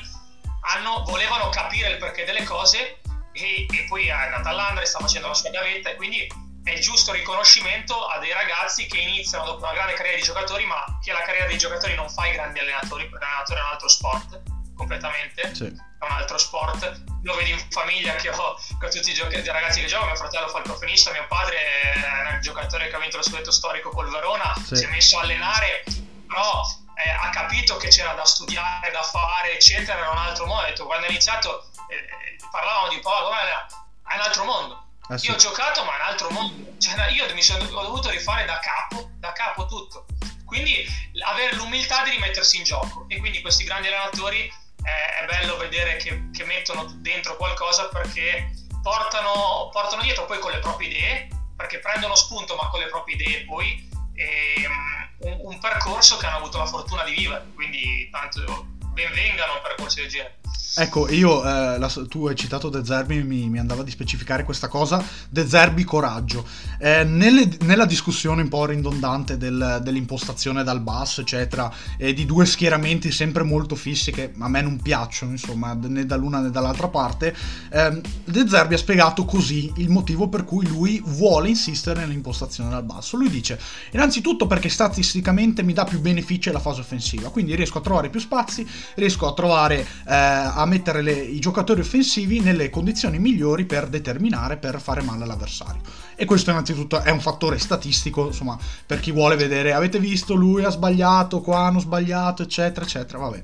hanno, volevano capire il perché delle cose e, e poi è andata all'Andre, sta facendo la sua gavetta e quindi è il giusto riconoscimento a dei ragazzi che iniziano dopo una grande carriera di giocatori, ma che la carriera dei giocatori non fa i grandi allenatori, perché l'allenatore è un altro sport completamente, sì. è un altro sport. Lo vedi in famiglia che ho con tutti i, giochi, i ragazzi che giocano, mio fratello fa il professionista, mio padre è un giocatore che ha vinto lo scudetto storico col Verona, sì. si è messo a allenare, però eh, ha capito che c'era da studiare, da fare, eccetera, era un altro mondo. Ha detto, quando è iniziato eh, parlavamo di Paolo, è un altro mondo Ah, sì. Io ho giocato, ma è un altro mondo. Cioè, io mi sono, ho dovuto rifare da capo, da capo tutto. Quindi avere l'umiltà di rimettersi in gioco. E quindi questi grandi allenatori eh, è bello vedere che, che, mettono dentro qualcosa perché portano, portano, dietro poi con le proprie idee, perché prendono spunto ma con le proprie idee poi ehm, un, un percorso che hanno avuto la fortuna di vivere. Quindi tanto benvengano percorsi del genere. Ecco, io, eh, la, tu hai citato De Zerbi, mi, mi, andava di specificare questa cosa, De Zerbi coraggio. Eh, nelle, nella discussione un po' ridondante del, dell'impostazione dal basso, eccetera, e di due schieramenti sempre molto fissi che a me non piacciono, insomma, né dall'una né dall'altra parte, eh, De Zerbi ha spiegato così il motivo per cui lui vuole insistere nell'impostazione dal basso. Lui dice, innanzitutto perché statisticamente mi dà più benefici alla fase offensiva, quindi riesco a trovare più spazi, riesco a trovare eh, a mettere le, i giocatori offensivi nelle condizioni migliori per determinare, per fare male all'avversario. E questo innanzitutto è un fattore statistico, insomma, per chi vuole vedere, avete visto, lui ha sbagliato, qua hanno sbagliato, eccetera, eccetera, vabbè.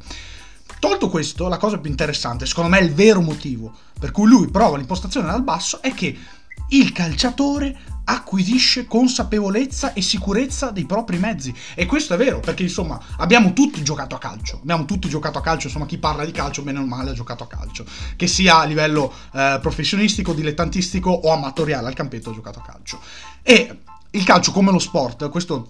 Tolto questo, la cosa più interessante, secondo me il vero motivo per cui lui prova l'impostazione dal basso è che il calciatore acquisisce consapevolezza e sicurezza dei propri mezzi. E questo è vero, perché insomma abbiamo tutti giocato a calcio. Abbiamo tutti giocato a calcio, insomma chi parla di calcio bene o male ha giocato a calcio. Che sia a livello eh, professionistico, dilettantistico o amatoriale, al campetto ha giocato a calcio. E il calcio come lo sport, questo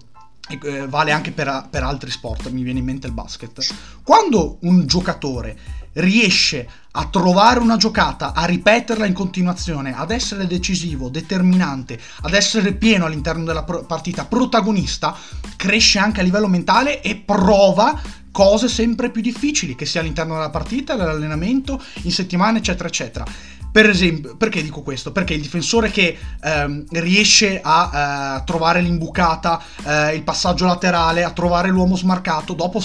eh, vale anche per, per altri sport, mi viene in mente il basket. Quando un giocatore riesce a trovare una giocata, a ripeterla in continuazione, ad essere decisivo, determinante, ad essere pieno all'interno della pro- partita, protagonista, cresce anche a livello mentale e prova cose sempre più difficili, che sia all'interno della partita, nell'allenamento, in settimana, eccetera, eccetera. Per esempio, perché dico questo? Perché il difensore che ehm, riesce a eh, trovare l'imbucata, eh, il passaggio laterale, a trovare l'uomo smarcato, dopo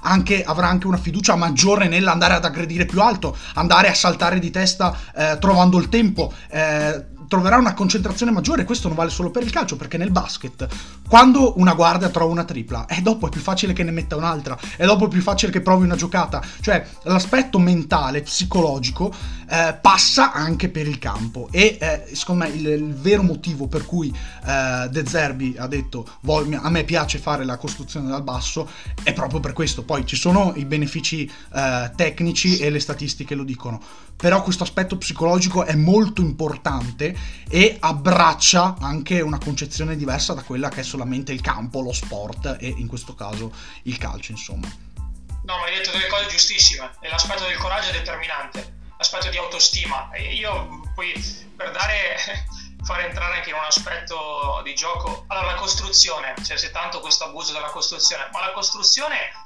anche, avrà anche una fiducia maggiore nell'andare ad aggredire più alto, andare a saltare di testa eh, trovando il tempo eh, troverà una concentrazione maggiore. Questo non vale solo per il calcio, perché nel basket, quando una guardia trova una tripla, e dopo è più facile che ne metta un'altra, e dopo è più facile che provi una giocata. Cioè, l'aspetto mentale, psicologico, eh, passa anche per il campo. E eh, secondo me il, il, vero motivo per cui eh, De Zerbi ha detto a me piace fare la costruzione dal basso è proprio per questo. Poi ci sono i benefici eh, tecnici e le statistiche lo dicono però questo aspetto psicologico è molto importante e abbraccia anche una concezione diversa da quella che è solamente il campo, lo sport e in questo caso il calcio, insomma. No, ma hai detto delle cose giustissime e l'aspetto del coraggio è determinante, l'aspetto di autostima. Io poi per dare [LAUGHS] fare entrare anche in un aspetto di gioco. Allora, la costruzione, cioè c'è tanto questo abuso della costruzione, ma la costruzione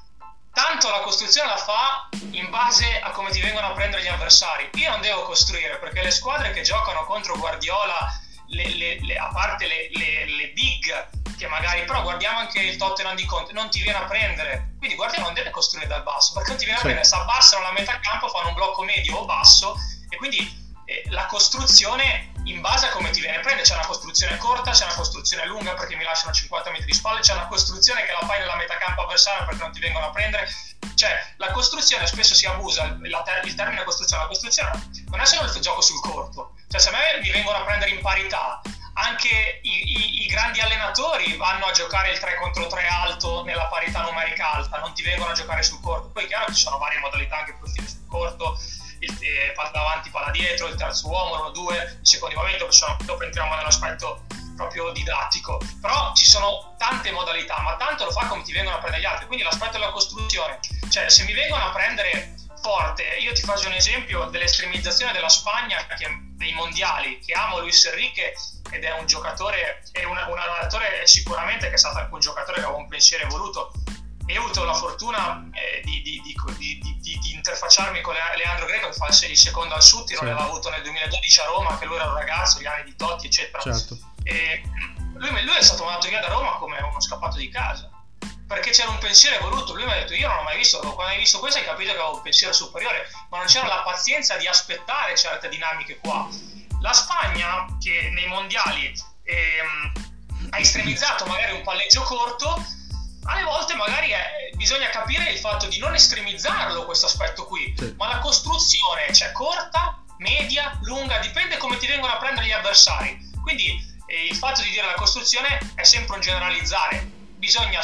Tanto la costruzione la fa in base a come ti vengono a prendere gli avversari. Io non devo costruire perché le squadre che giocano contro Guardiola, le, le, le, a parte le, big, che magari però guardiamo anche il Tottenham di Conte, non ti viene a prendere. Quindi Guardiola non deve costruire dal basso perché non ti viene a sì. prendere. Si abbassano la metà campo, fanno un blocco medio o basso e quindi eh, la costruzione in base a come ti viene a prendere. C'è una costruzione corta, c'è una costruzione lunga perché mi lasciano 50 metri di spalle, c'è una costruzione che la fai nella metà campo avversaria perché non ti vengono a prendere. Cioè, la costruzione spesso si abusa, ter- il termine costruzione, la costruzione non è solo il gioco sul corpo. Cioè, se a me mi vengono a prendere in parità, anche i, i, i, grandi allenatori vanno a giocare il 3 contro 3 alto nella parità numerica alta, non ti vengono a giocare sul corto. Poi è chiaro che ci sono varie modalità anche per il sul corto, il eh, palla davanti, palla dietro, il terzo uomo, l'uno due, il secondo momento, dopo entriamo nell'aspetto proprio didattico. Però ci sono tante modalità, ma tanto lo fa come ti vengono a prendere gli altri. Quindi l'aspetto della costruzione, cioè se mi vengono a prendere forte, io ti faccio un esempio dell'estremizzazione della Spagna che, dei mondiali, che amo Luis Enrique ed è un giocatore, è un, un allenatore sicuramente che è stato anche un giocatore che aveva un pensiero evoluto e ho avuto la fortuna eh, di, di, di, di, interfacciarmi con Leandro Greco che fa il secondo al Sutti, sì. l'aveva avuto nel 2012 a Roma, che lui era un ragazzo, gli anni di Totti, eccetera. Certo. E lui, lui è stato mandato via da Roma come uno scappato di casa perché c'era un pensiero evoluto. Lui mi ha detto: Io non ho mai visto, quando hai visto questo hai capito che avevo un pensiero superiore, ma non c'era la pazienza di aspettare certe dinamiche qua. La Spagna, che nei mondiali ehm, ha estremizzato magari un palleggio corto, alle volte magari è, bisogna capire il fatto di non estremizzarlo questo aspetto qui, sì. ma la costruzione c'è corta, media, lunga, dipende come ti vengono a prendere gli avversari. Quindi eh, il fatto di dire la costruzione è sempre un generalizzare. Bisogna,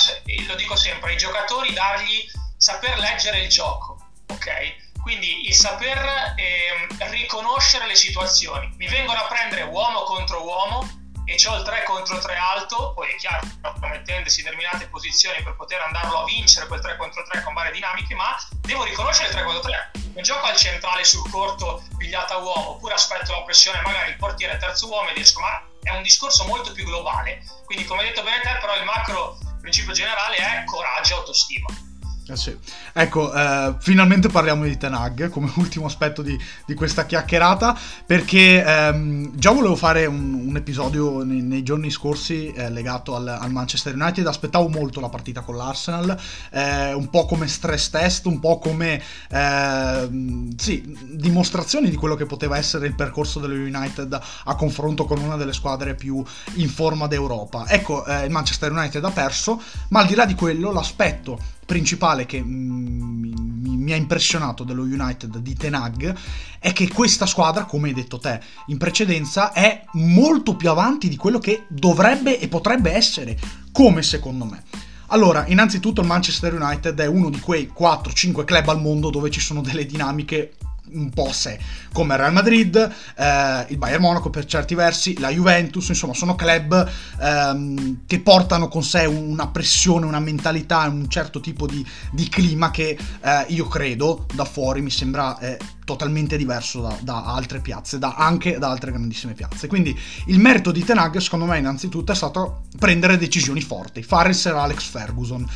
lo dico sempre, ai giocatori dargli saper leggere il gioco, ok? Quindi il saper eh, riconoscere le situazioni. Mi vengono a prendere uomo contro uomo, e c'ho il 3 contro 3 alto, poi è chiaro, mettendosi in determinate posizioni per poter andarlo a vincere quel 3 contro 3 con varie dinamiche, ma devo riconoscere il 3 contro 3. Non gioco al centrale sul corto pigliata uomo, oppure aspetto la pressione, magari il portiere terzo uomo e riesco, ma è un discorso molto più globale. Quindi come detto bene te, però il macro principio generale è coraggio e autostima. Eh sì. Ecco, eh, finalmente parliamo di Tenag come [LAUGHS] ultimo aspetto di, di questa chiacchierata, perché ehm, già volevo fare un, un episodio nei, nei, giorni scorsi eh, legato al, al, Manchester United, aspettavo molto la partita con l'Arsenal, eh, un po' come stress test, un po' come ehm, sì, dimostrazioni di quello che poteva essere il percorso dello United a confronto con una delle squadre più in forma d'Europa. Ecco, eh, il Manchester United ha perso, ma al di là di quello l'aspetto principale che mi, mi, mi, ha impressionato dello United di Tenag è che questa squadra, come hai detto te in precedenza, è molto più avanti di quello che dovrebbe e potrebbe essere, come secondo me. Allora, innanzitutto il Manchester United è uno di quei 4-5 club al mondo dove ci sono delle dinamiche un po' sé, come il Real Madrid, eh, il Bayern Monaco per certi versi, la Juventus, insomma sono club ehm, che portano con sé una pressione, una mentalità, un certo tipo di, di clima che eh, io credo da fuori mi sembra eh, totalmente diverso da, da altre piazze, da, anche da altre grandissime piazze. Quindi il merito di Tenag secondo me innanzitutto è stato prendere decisioni forti, fare il Sir Alex Ferguson.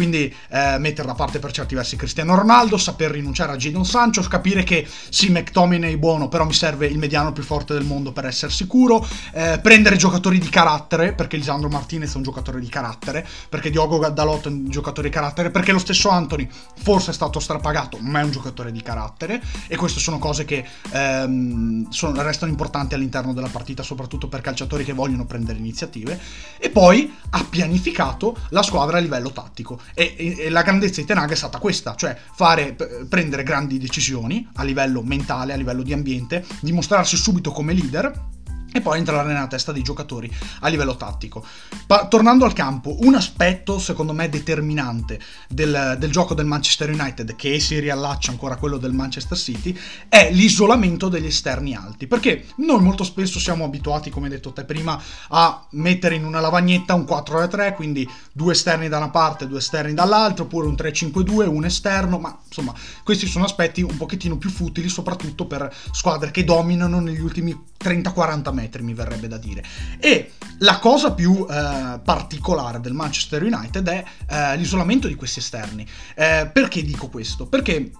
Quindi eh, mettere da parte per certi versi Cristiano Ronaldo, saper rinunciare a Jadon Sancho, capire che sì, McTominay è buono, però mi serve il mediano più forte del mondo per essere sicuro, eh, prendere giocatori di carattere, perché Lisandro Martinez è un giocatore di carattere, perché Diogo Gaddalotto è un giocatore di carattere, perché lo stesso Anthony forse è stato strapagato, ma è un giocatore di carattere, e queste sono cose che ehm, sono, restano importanti all'interno della partita, soprattutto per calciatori che vogliono prendere iniziative, e poi ha pianificato la squadra a livello tattico. E, e, la grandezza di Tenag è stata questa, cioè fare, p- prendere grandi decisioni a livello mentale, a livello di ambiente, dimostrarsi subito come leader e poi entrare nella testa dei giocatori a livello tattico. Pa- tornando al campo, un aspetto secondo me determinante del, del, gioco del Manchester United, che si riallaccia ancora a quello del Manchester City, è l'isolamento degli esterni alti. Perché noi molto spesso siamo abituati, come detto te prima, a mettere in una lavagnetta un 4-3, quindi due esterni da una parte, due esterni dall'altra, oppure un 3-5-2, un esterno, ma insomma questi sono aspetti un pochettino più futili, soprattutto per squadre che dominano negli ultimi 30-40 metri mi verrebbe da dire. E la cosa più eh, particolare del Manchester United è eh, l'isolamento di questi esterni. Eh, perché dico questo? Perché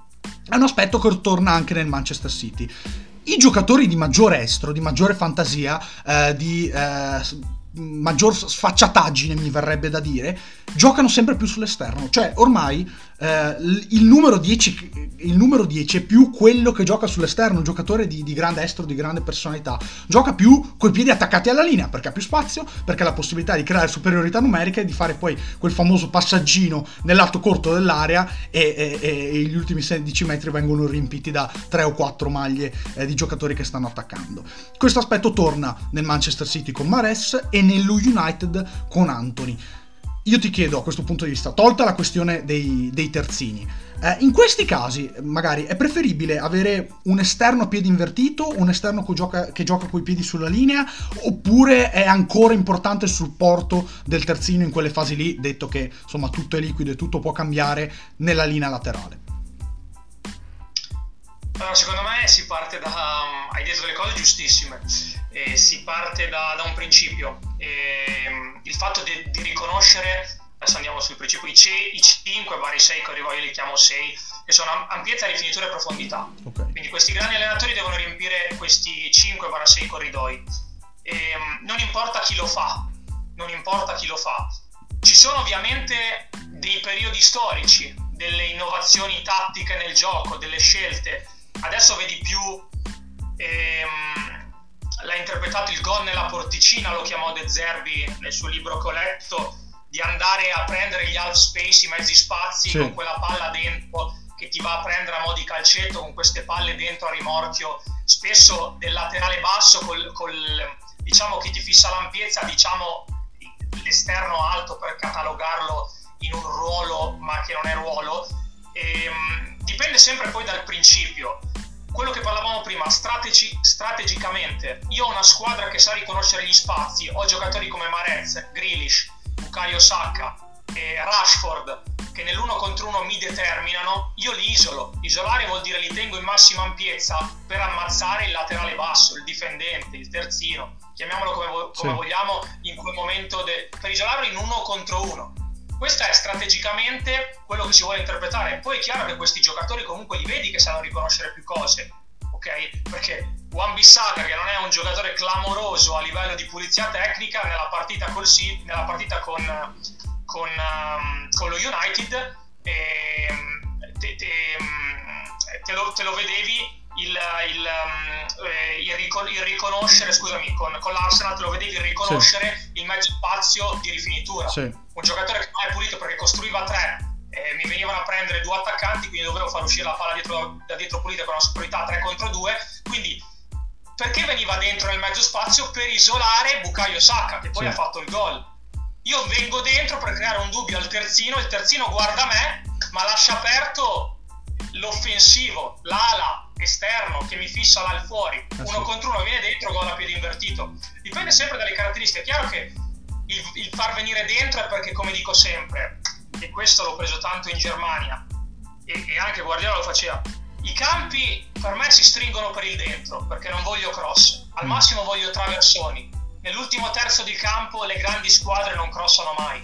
è un aspetto che torna anche nel Manchester City. I giocatori di maggiore estro, di maggiore fantasia, eh, di eh, maggior sfacciataggine mi verrebbe da dire, giocano sempre più sull'esterno. Cioè, ormai eh, il, numero 10, il, numero 10, è più quello che gioca sull'esterno, un giocatore di, di, grande estro, di grande personalità. Gioca più coi piedi attaccati alla linea perché ha più spazio, perché ha la possibilità di creare superiorità numerica e di fare poi quel famoso passaggino nell'alto corto dell'area e, e, e gli ultimi 16 metri vengono riempiti da 3 o 4 maglie eh, di giocatori che stanno attaccando. Questo aspetto torna nel Manchester City con Mares e nello United con Anthony. Io ti chiedo a questo punto di vista, tolta la questione dei, dei terzini, eh, in questi casi magari è preferibile avere un esterno a piede invertito, un esterno che gioca, che gioca coi piedi sulla linea, oppure è ancora importante il supporto del terzino in quelle fasi lì, detto che insomma tutto è liquido e tutto può cambiare nella linea laterale? Allora, secondo me si parte da... hai detto delle cose giustissime eh, si parte da, da un principio, eh, il fatto di, di, riconoscere adesso andiamo sul principio, i, C, i 5 vari 6 corridoi, io li chiamo 6, che sono ampiezza, rifinitura e profondità. Okay. Quindi questi grandi allenatori devono riempire questi 5 6 corridoi. E, ehm, non importa chi lo fa, non importa chi lo fa. Ci sono ovviamente dei periodi storici, delle innovazioni tattiche nel gioco, delle scelte. Adesso vedi più... Ehm, l'ha interpretato il gol nella porticina, lo chiamò De Zerbi nel suo libro Coletto, di andare a prendere gli half space, i mezzi spazi sì. con quella palla dentro che ti va a prendere a mo' di calcetto con queste palle dentro a rimorchio, spesso del laterale basso col, col diciamo che ti fissa l'ampiezza, diciamo l'esterno alto per catalogarlo in un ruolo ma che non è ruolo. E, um, dipende sempre poi dal principio. Quello che parlavamo prima, strategi- strategicamente, io ho una squadra che sa riconoscere gli spazi, ho giocatori come Marez, Grealish, Bukayo Saka e Rashford che nell'uno contro uno mi determinano, io li isolo. Isolare vuol dire li tengo in massima ampiezza per ammazzare il laterale basso, il difendente, il terzino, chiamiamolo come, vo- come sì. vogliamo in quel momento, de- per isolarlo in uno contro uno questo è strategicamente quello che si vuole interpretare. Poi è chiaro che questi giocatori comunque li vedi che sanno riconoscere più cose, ok? Perché Juan Bissaka, che non è un giocatore clamoroso a livello di pulizia tecnica, nella partita, col, nella partita con, con, um, con, lo United eh, te, lo, te lo vedevi il, il, um, eh, il, ricon- il, riconoscere, scusami, con, con l'Arsenal te lo vedevi riconoscere sì. il mezzo spazio di rifinitura. Sì. Un giocatore che non è pulito perché costruiva tre, eh, mi venivano a prendere due attaccanti, quindi dovevo far uscire la palla dietro, da dietro pulita con una superiorità 3 contro 2. Quindi perché veniva dentro nel mezzo spazio? Per isolare Bukayo Saka, che poi sì. ha fatto il gol. Io vengo dentro per creare un dubbio al terzino, il terzino guarda me, ma lascia aperto l'offensivo, l'ala, esterno che mi fissa là fuori, ah, uno contro uno viene dentro, gol a piede invertito. Dipende sempre dalle caratteristiche. È chiaro che il, il, far venire dentro è perché, come dico sempre, e questo l'ho preso tanto in Germania, e, e anche Guardiola lo faceva, i campi per me si stringono per il dentro, perché non voglio cross, al mm. massimo voglio traversoni. Nell'ultimo terzo di campo le grandi squadre non crossano mai.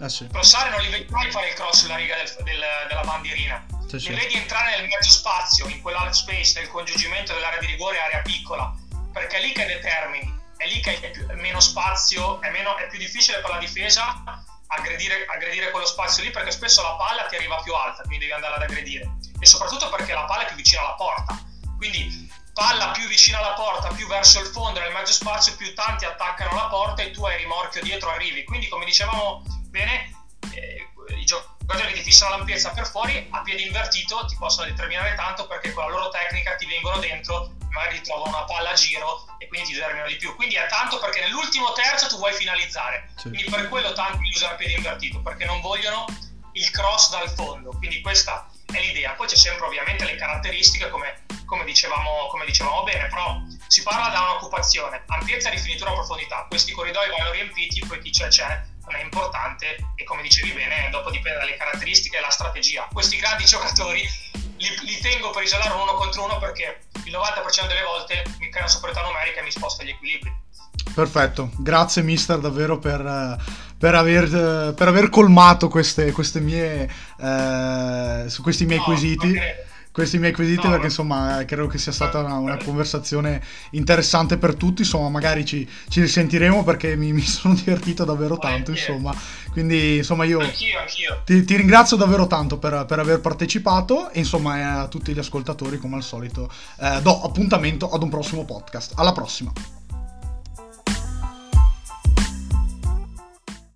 Ah, sì. Crossare non li vedi mai fare il cross sulla riga del, del, della bandierina sì, li vedi entrare nel mezzo spazio, in quell'half space, nel congiungimento dell'area di rigore area piccola, perché è lì che determini, è lì che è più, meno spazio, è, meno, è, più difficile per la difesa aggredire, aggredire quello spazio lì perché spesso la palla ti arriva più alta, quindi devi andare ad aggredire. E soprattutto perché la palla è più vicina alla porta. Quindi palla più vicina alla porta, più verso il fondo nel mezzo spazio, più tanti attaccano la porta e tu hai rimorchio dietro, arrivi. Quindi come dicevamo bene, eh, i giocatori che ti fissano l'ampiezza per fuori a piede invertito ti possono determinare tanto perché con la loro tecnica ti vengono dentro magari trovano una palla a giro e quindi ti determinano di più. Quindi è tanto perché nell'ultimo terzo tu vuoi finalizzare. Sì. quindi per quello tanti usano a piede invertito perché non vogliono il cross dal fondo. Quindi questa è l'idea. Poi c'è sempre ovviamente le caratteristiche come, come, dicevamo, come dicevamo bene però si parla da un'occupazione. Ampiezza, rifinitura, profondità. Questi corridoi vanno riempiti poi chi c'è c'è non è importante e come dicevi bene, dopo dipende dalle caratteristiche e la strategia. Questi grandi [LAUGHS] giocatori li, li tengo per isolare uno contro uno perché il 90% delle volte mi crea una superiorità numerica e mi sposta gli equilibri. Perfetto, grazie mister davvero per, per, aver, per aver, colmato queste, queste mie, eh, su questi miei no, quesiti. Perché questi miei quesiti no, perché insomma credo che sia stata una, una, conversazione interessante per tutti insomma magari ci, ci risentiremo perché mi, mi, [LAUGHS] sono divertito davvero tanto insomma. Quindi insomma io anch'io, anch'io. Ti, ti, ringrazio davvero tanto per, per, aver partecipato e insomma a tutti gli ascoltatori come al solito eh, do appuntamento ad un prossimo podcast. Alla prossima